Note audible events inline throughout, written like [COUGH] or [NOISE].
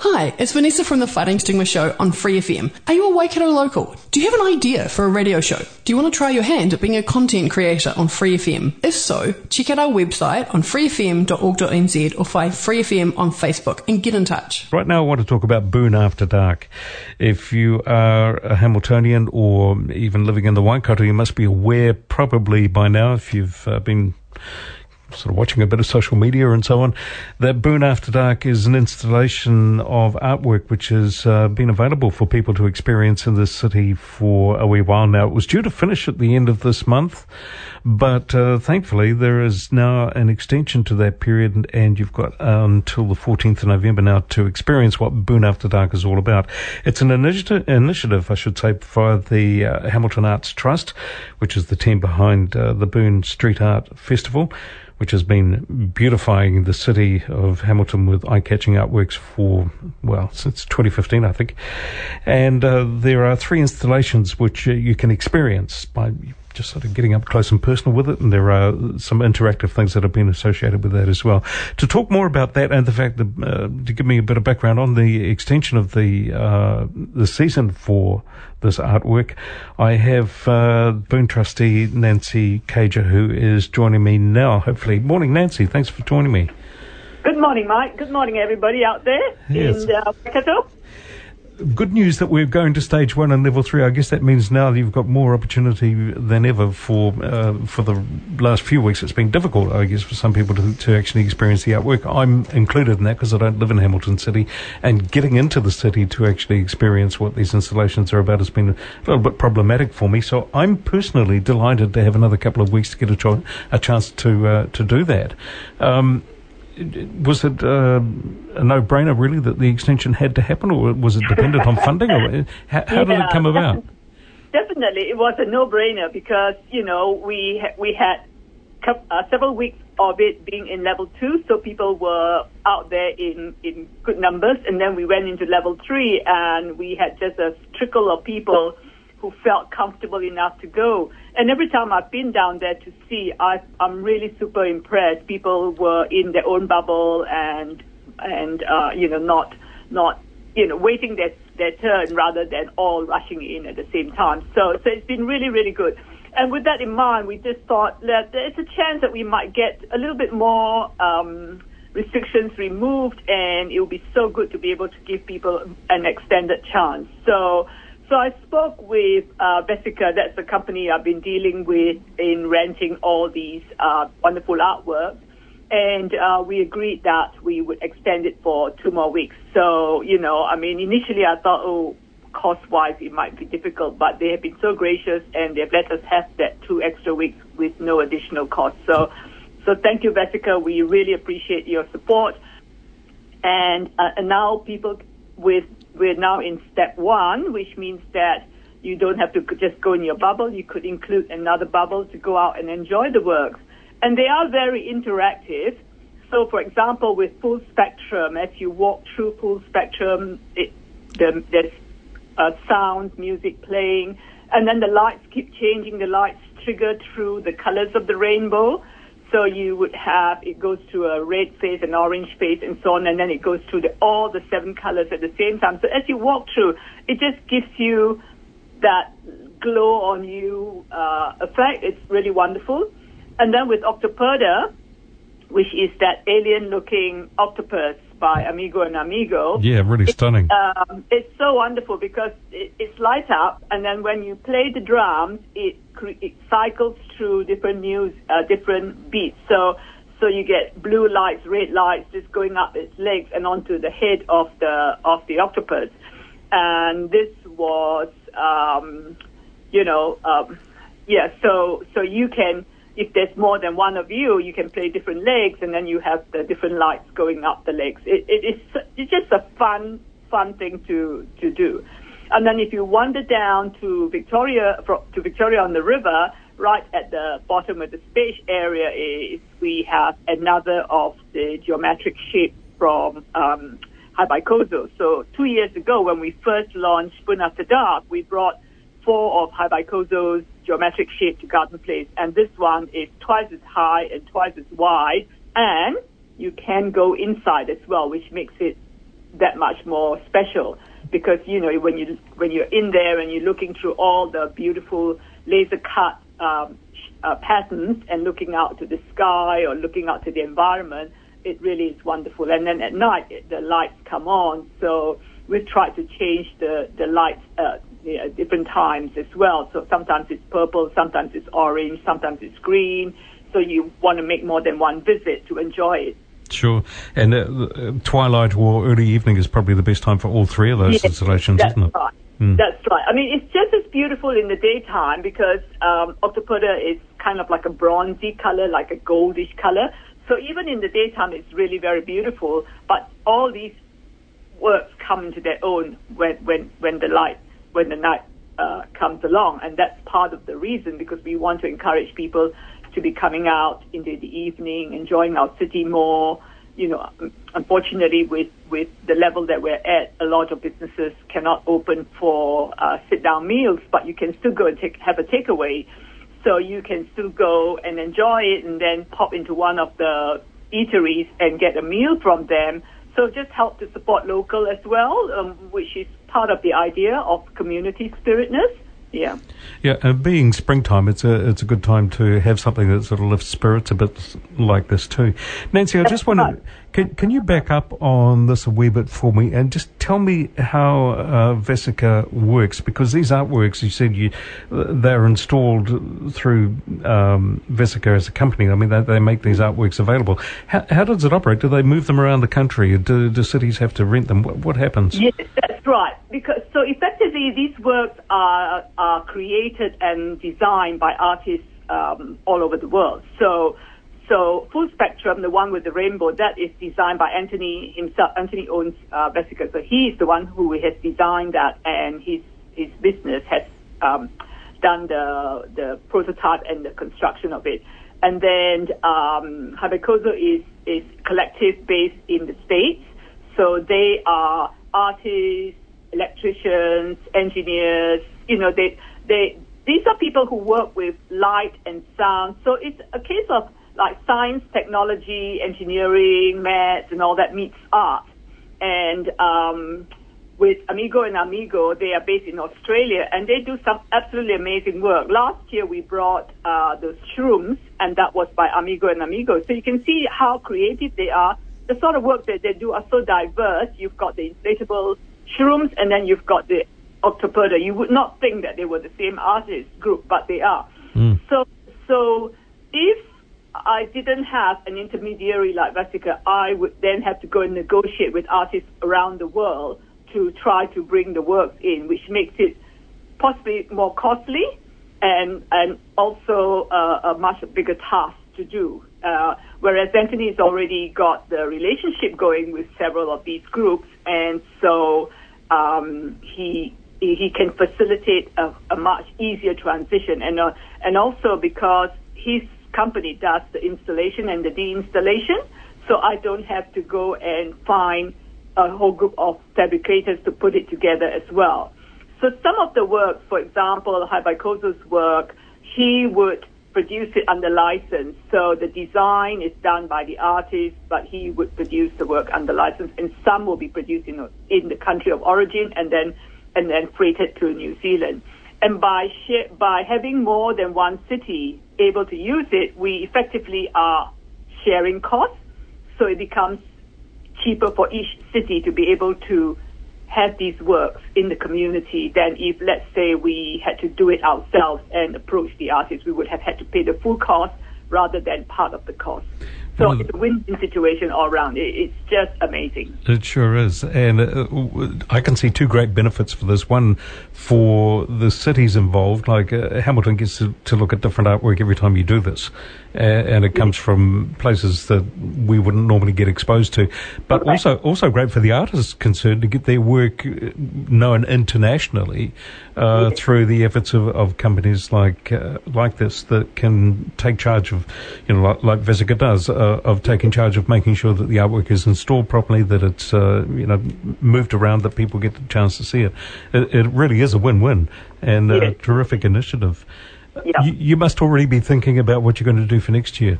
Hi, it's Vanessa from the Fighting Stigma Show on Free FM. Are you a Waikato local? Do you have an idea for a radio show? Do you want to try your hand at being a content creator on Free FM? If so, check out our website on freefm.org.nz or find Free FM on Facebook and get in touch. Right now, I want to talk about Boon After Dark. If you are a Hamiltonian or even living in the Waikato, you must be aware probably by now if you've uh, been sort of watching a bit of social media and so on, that Boon After Dark is an installation of artwork which has uh, been available for people to experience in this city for a wee while now. It was due to finish at the end of this month, but uh, thankfully there is now an extension to that period, and, and you've got until the 14th of November now to experience what Boon After Dark is all about. It's an initiative, initiative I should say, for the uh, Hamilton Arts Trust, which is the team behind uh, the Boon Street Art Festival which has been beautifying the city of Hamilton with eye-catching artworks for, well, since 2015, I think. And uh, there are three installations which uh, you can experience by just sort of getting up close and personal with it. And there are some interactive things that have been associated with that as well. To talk more about that and the fact that, uh, to give me a bit of background on the extension of the, uh, the season for this artwork, I have, uh, Boon trustee Nancy Cager who is joining me now, hopefully. Morning, Nancy. Thanks for joining me. Good morning, Mike. Good morning, everybody out there Yes. in uh, Waikato. Good news that we're going to stage one and level three. I guess that means now you've got more opportunity than ever for uh, for the last few weeks. It's been difficult, I guess, for some people to, to actually experience the artwork. I'm included in that because I don't live in Hamilton City, and getting into the city to actually experience what these installations are about has been a little bit problematic for me. So I'm personally delighted to have another couple of weeks to get a, a chance to uh, to do that. Um, was it uh, a no-brainer really that the extension had to happen, or was it dependent on funding, or [LAUGHS] how, how did it come about? [LAUGHS] Definitely, it was a no-brainer because you know we ha- we had uh, several weeks of it being in level two, so people were out there in in good numbers, and then we went into level three, and we had just a trickle of people who felt comfortable enough to go. And every time I've been down there to see, I, I'm really super impressed. People were in their own bubble and and uh, you know not not you know waiting their their turn rather than all rushing in at the same time. So so it's been really really good. And with that in mind, we just thought that there's a chance that we might get a little bit more um, restrictions removed, and it would be so good to be able to give people an extended chance. So. So I spoke with uh, Vesica, that's the company I've been dealing with in renting all these uh, wonderful artworks, and uh, we agreed that we would extend it for two more weeks. So, you know, I mean, initially I thought, oh, cost-wise it might be difficult, but they have been so gracious and they've let us have that two extra weeks with no additional cost. So, so thank you, Vesica. We really appreciate your support. And, uh, and now people with we're now in step one, which means that you don't have to just go in your bubble. You could include another bubble to go out and enjoy the works. And they are very interactive. So, for example, with Full Spectrum, as you walk through Full Spectrum, it, the, there's uh, sound, music playing, and then the lights keep changing. The lights trigger through the colors of the rainbow. So you would have it goes to a red phase, an orange phase, and so on, and then it goes through the, all the seven colors at the same time. So as you walk through, it just gives you that glow on you uh, effect. It's really wonderful. And then with Octopoda, which is that alien-looking octopus by Amigo and Amigo. Yeah, really stunning. Um, it's so wonderful because it, it's light up, and then when you play the drums, it cre- it cycles through different news, uh, different beats. So so you get blue lights, red lights, just going up its legs and onto the head of the of the octopus. And this was, um, you know, um, yeah. So so you can. If there's more than one of you, you can play different legs, and then you have the different lights going up the legs. It, it, it's it's just a fun fun thing to to do. And then if you wander down to Victoria to Victoria on the river, right at the bottom of the space area is we have another of the geometric shape from um. So two years ago, when we first launched Boon After Dark, we brought four of HYBYCOZO's geometric shape to Garden Place, and this one is twice as high and twice as wide, and you can go inside as well, which makes it that much more special. Because you know when you when you're in there and you're looking through all the beautiful laser cut um, uh, patterns and looking out to the sky or looking out to the environment, it really is wonderful. And then at night, it, the lights come on. So we've tried to change the, the lights uh, you know, different times as well. So sometimes it's purple, sometimes it's orange, sometimes it's green. So you want to make more than one visit to enjoy it. Sure. And uh, twilight or early evening is probably the best time for all three of those yes, installations, isn't it? Right. Mm. That's right. I mean, it's just as beautiful in the daytime because um, Octopoda is kind of like a bronzy color, like a goldish color. So even in the daytime, it's really very beautiful. But all these works come into their own when when when the light when the night uh, comes along, and that's part of the reason because we want to encourage people to be coming out into the evening, enjoying our city more. You know, unfortunately, with with the level that we're at, a lot of businesses cannot open for uh, sit down meals, but you can still go and take have a takeaway so you can still go and enjoy it and then pop into one of the eateries and get a meal from them. So just help to support local as well, um, which is part of the idea of community spiritness. Yeah. Yeah, and being springtime, it's a it's a good time to have something that sort of lifts spirits a bit like this too. Nancy, I just wonder, can can you back up on this a wee bit for me and just tell me how uh, Vesica works? Because these artworks, you said you they're installed through um, Vesica as a company. I mean, they, they make these artworks available. How, how does it operate? Do they move them around the country? Do, do cities have to rent them? What, what happens? Yes, right. Because so effectively, these works are are created and designed by artists um, all over the world. So, so Full Spectrum, the one with the rainbow, that is designed by Anthony himself. Anthony owns uh, Vesica, so he is the one who has designed that, and his his business has um, done the the prototype and the construction of it. And then um, HYBYCOZO is is collective based in the states, so they are artists, electricians, engineers. You know, they they these are people who work with light and sound. So it's a case of like science, technology, engineering, maths, and all that meets art. And um, with Amigo and Amigo, they are based in Australia, and they do some absolutely amazing work. Last year, we brought uh, the shrooms, and that was by Amigo and Amigo. So you can see how creative they are. The sort of work that they do are so diverse. You've got the inflatable shrooms, and then you've got the Octopoda. You would not think that they were the same artist group, but they are. Mm. So, so if I didn't have an intermediary like Vesica, I would then have to go and negotiate with artists around the world to try to bring the works in, which makes it possibly more costly and and also uh, a much bigger task to do. Uh, whereas Anthony's already got the relationship going with several of these groups, and so um, he he can facilitate a, a much easier transition, and uh, and also because his company does the installation and the deinstallation, so I don't have to go and find a whole group of fabricators to put it together as well. So some of the work, for example, HYBYCOZO's work, he would produce it under license. So the design is done by the artist, but he would produce the work under license, and some will be produced in, in the country of origin and then and then freighted to New Zealand. And by sh- by having more than one city able to use it, we effectively are sharing costs. So it becomes cheaper for each city to be able to have these works in the community than if, let's say, we had to do it ourselves and approach the artists. We would have had to pay the full cost rather than part of the cost. So it's a win-win situation all around. It's just amazing. It sure is, and uh, I can see two great benefits for this. One, for the cities involved, like uh, Hamilton gets to, to, look at different artwork every time you do this, uh, and it comes from places that we wouldn't normally get exposed to. But okay. also, also great for the artists concerned to get their work uh, known internationally uh, yes. through the efforts of, of companies like uh, like this that can take charge of, you know, like, like Vesica does uh, of taking charge of making sure that the artwork is installed properly, that it's uh, you know moved around, that people get the chance to see it. It, it really is a win-win and a terrific initiative. Yeah. You, you must already be thinking about what you're going to do for next year.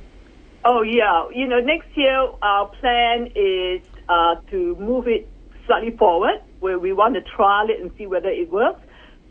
Oh yeah, you know, next year our plan is uh, to move it slightly forward, where we want to trial it and see whether it works.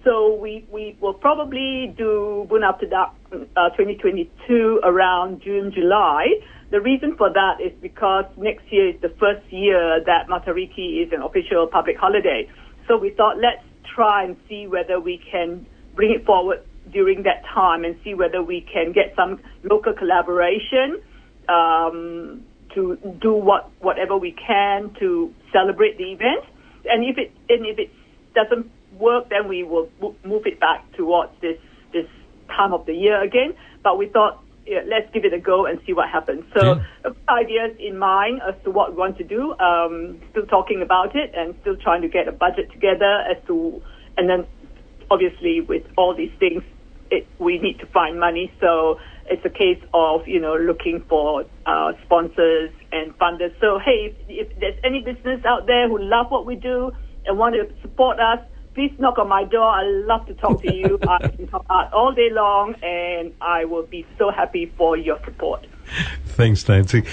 So we, we will probably do Dark uh, 2022 around June, July. The reason for that is because next year is the first year that Matariki is an official public holiday. So we thought let's try and see whether we can bring it forward during that time and see whether we can get some local collaboration um, to do what whatever we can to celebrate the event. And if it and if it doesn't work, then we will move it back towards this this time of the year again. But we thought yeah, let's give it a go and see what happens. So Yeah. a few ideas in mind as to what we want to do. Um, still talking about it and still trying to get a budget together as to, and then obviously with all these things, it, we need to find money. So it's a case of you know looking for uh, sponsors and funders. So hey, if, if there's any business out there who love what we do and want to support us, please knock on my door. I love to talk to you. [LAUGHS] I can talk art all day long, and I will be so happy for your support. Thanks, Nancy.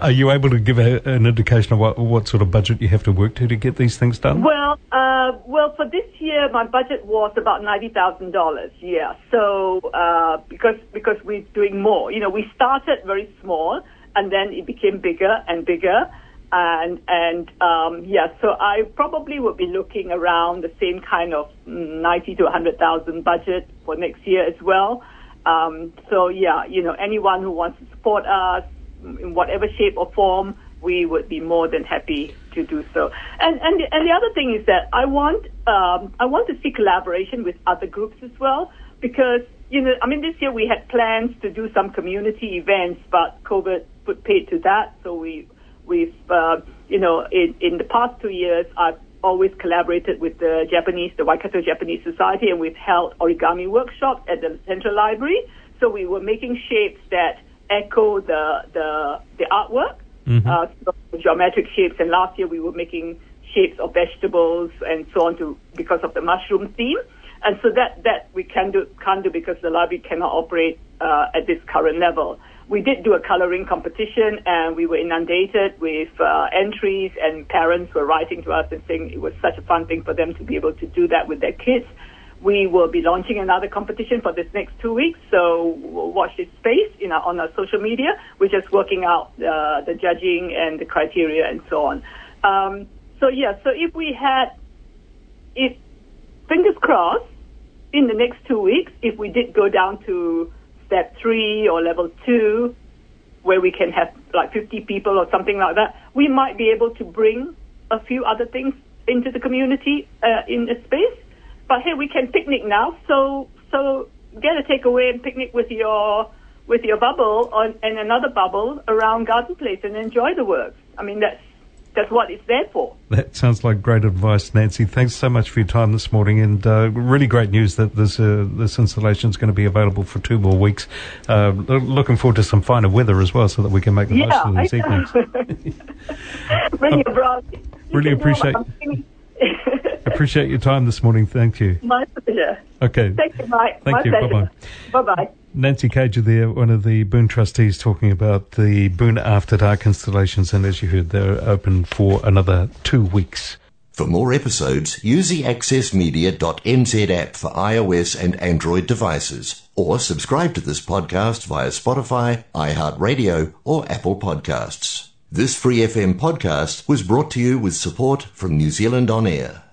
Are you able to give a, an indication of what, what sort of budget you have to work to to get these things done? Well, uh, well, for this year, my budget was about ninety thousand dollars. Yeah, so uh, because because we're doing more, you know, we started very small, and then it became bigger and bigger, and and um, yeah, so I probably would be looking around the same kind of ninety to hundred thousand budget for next year as well. Um, so yeah, you know, anyone who wants to support us in whatever shape or form, we would be more than happy to do so. And and and the other thing is that I want um, I want to see collaboration with other groups as well because you know I mean this year we had plans to do some community events, but COVID put paid to that, so we we've uh, you know in in the past two years I've always collaborated with the Japanese, the Waikato Japanese Society, and we've held origami workshops at the Central Library. So we were making shapes that echo the the the artwork, uh, so geometric shapes. And last year we were making shapes of vegetables and so on to because of the mushroom theme. And so that that we can do can't do because the library cannot operate uh, at this current level. We did do a coloring competition and we were inundated with uh, entries and parents were writing to us and saying it was such a fun thing for them to be able to do that with their kids. We will be launching another competition for this next two weeks, so we'll watch this space on our social media. We're just working out uh, the judging and the criteria and so on. Um, so yeah, so if we had, if fingers crossed, in the next two weeks, if we did go down to step three or level two, where we can have like 50 people or something like that, we might be able to bring a few other things into the community uh, in a space. But hey, we can picnic now, so so get a takeaway and picnic with your with your bubble on, and another bubble around Garden Place and enjoy the works. I mean, that's that's what it's there for. That sounds like great advice, Nancy. Thanks so much for your time this morning, and uh, really great news that this uh, this installation is going to be available for two more weeks. Uh, looking forward to some finer weather as well, so that we can make the most of these evenings. [LAUGHS] Bring your brownie. Really appreciate- [LAUGHS] Appreciate your time this morning. Thank you. My pleasure. Okay. Thank you, Mike. Thank My you. pleasure. Bye-bye. Bye-bye. Nancy Cager there, one of the Boon trustees, talking about the Boon After Dark installations, and as you heard, they're open for another two weeks. For more episodes, use the accessmedia.nz app for iOS and Android devices, or subscribe to this podcast via Spotify, iHeartRadio, or Apple Podcasts. This Free FM podcast was brought to you with support from New Zealand On Air.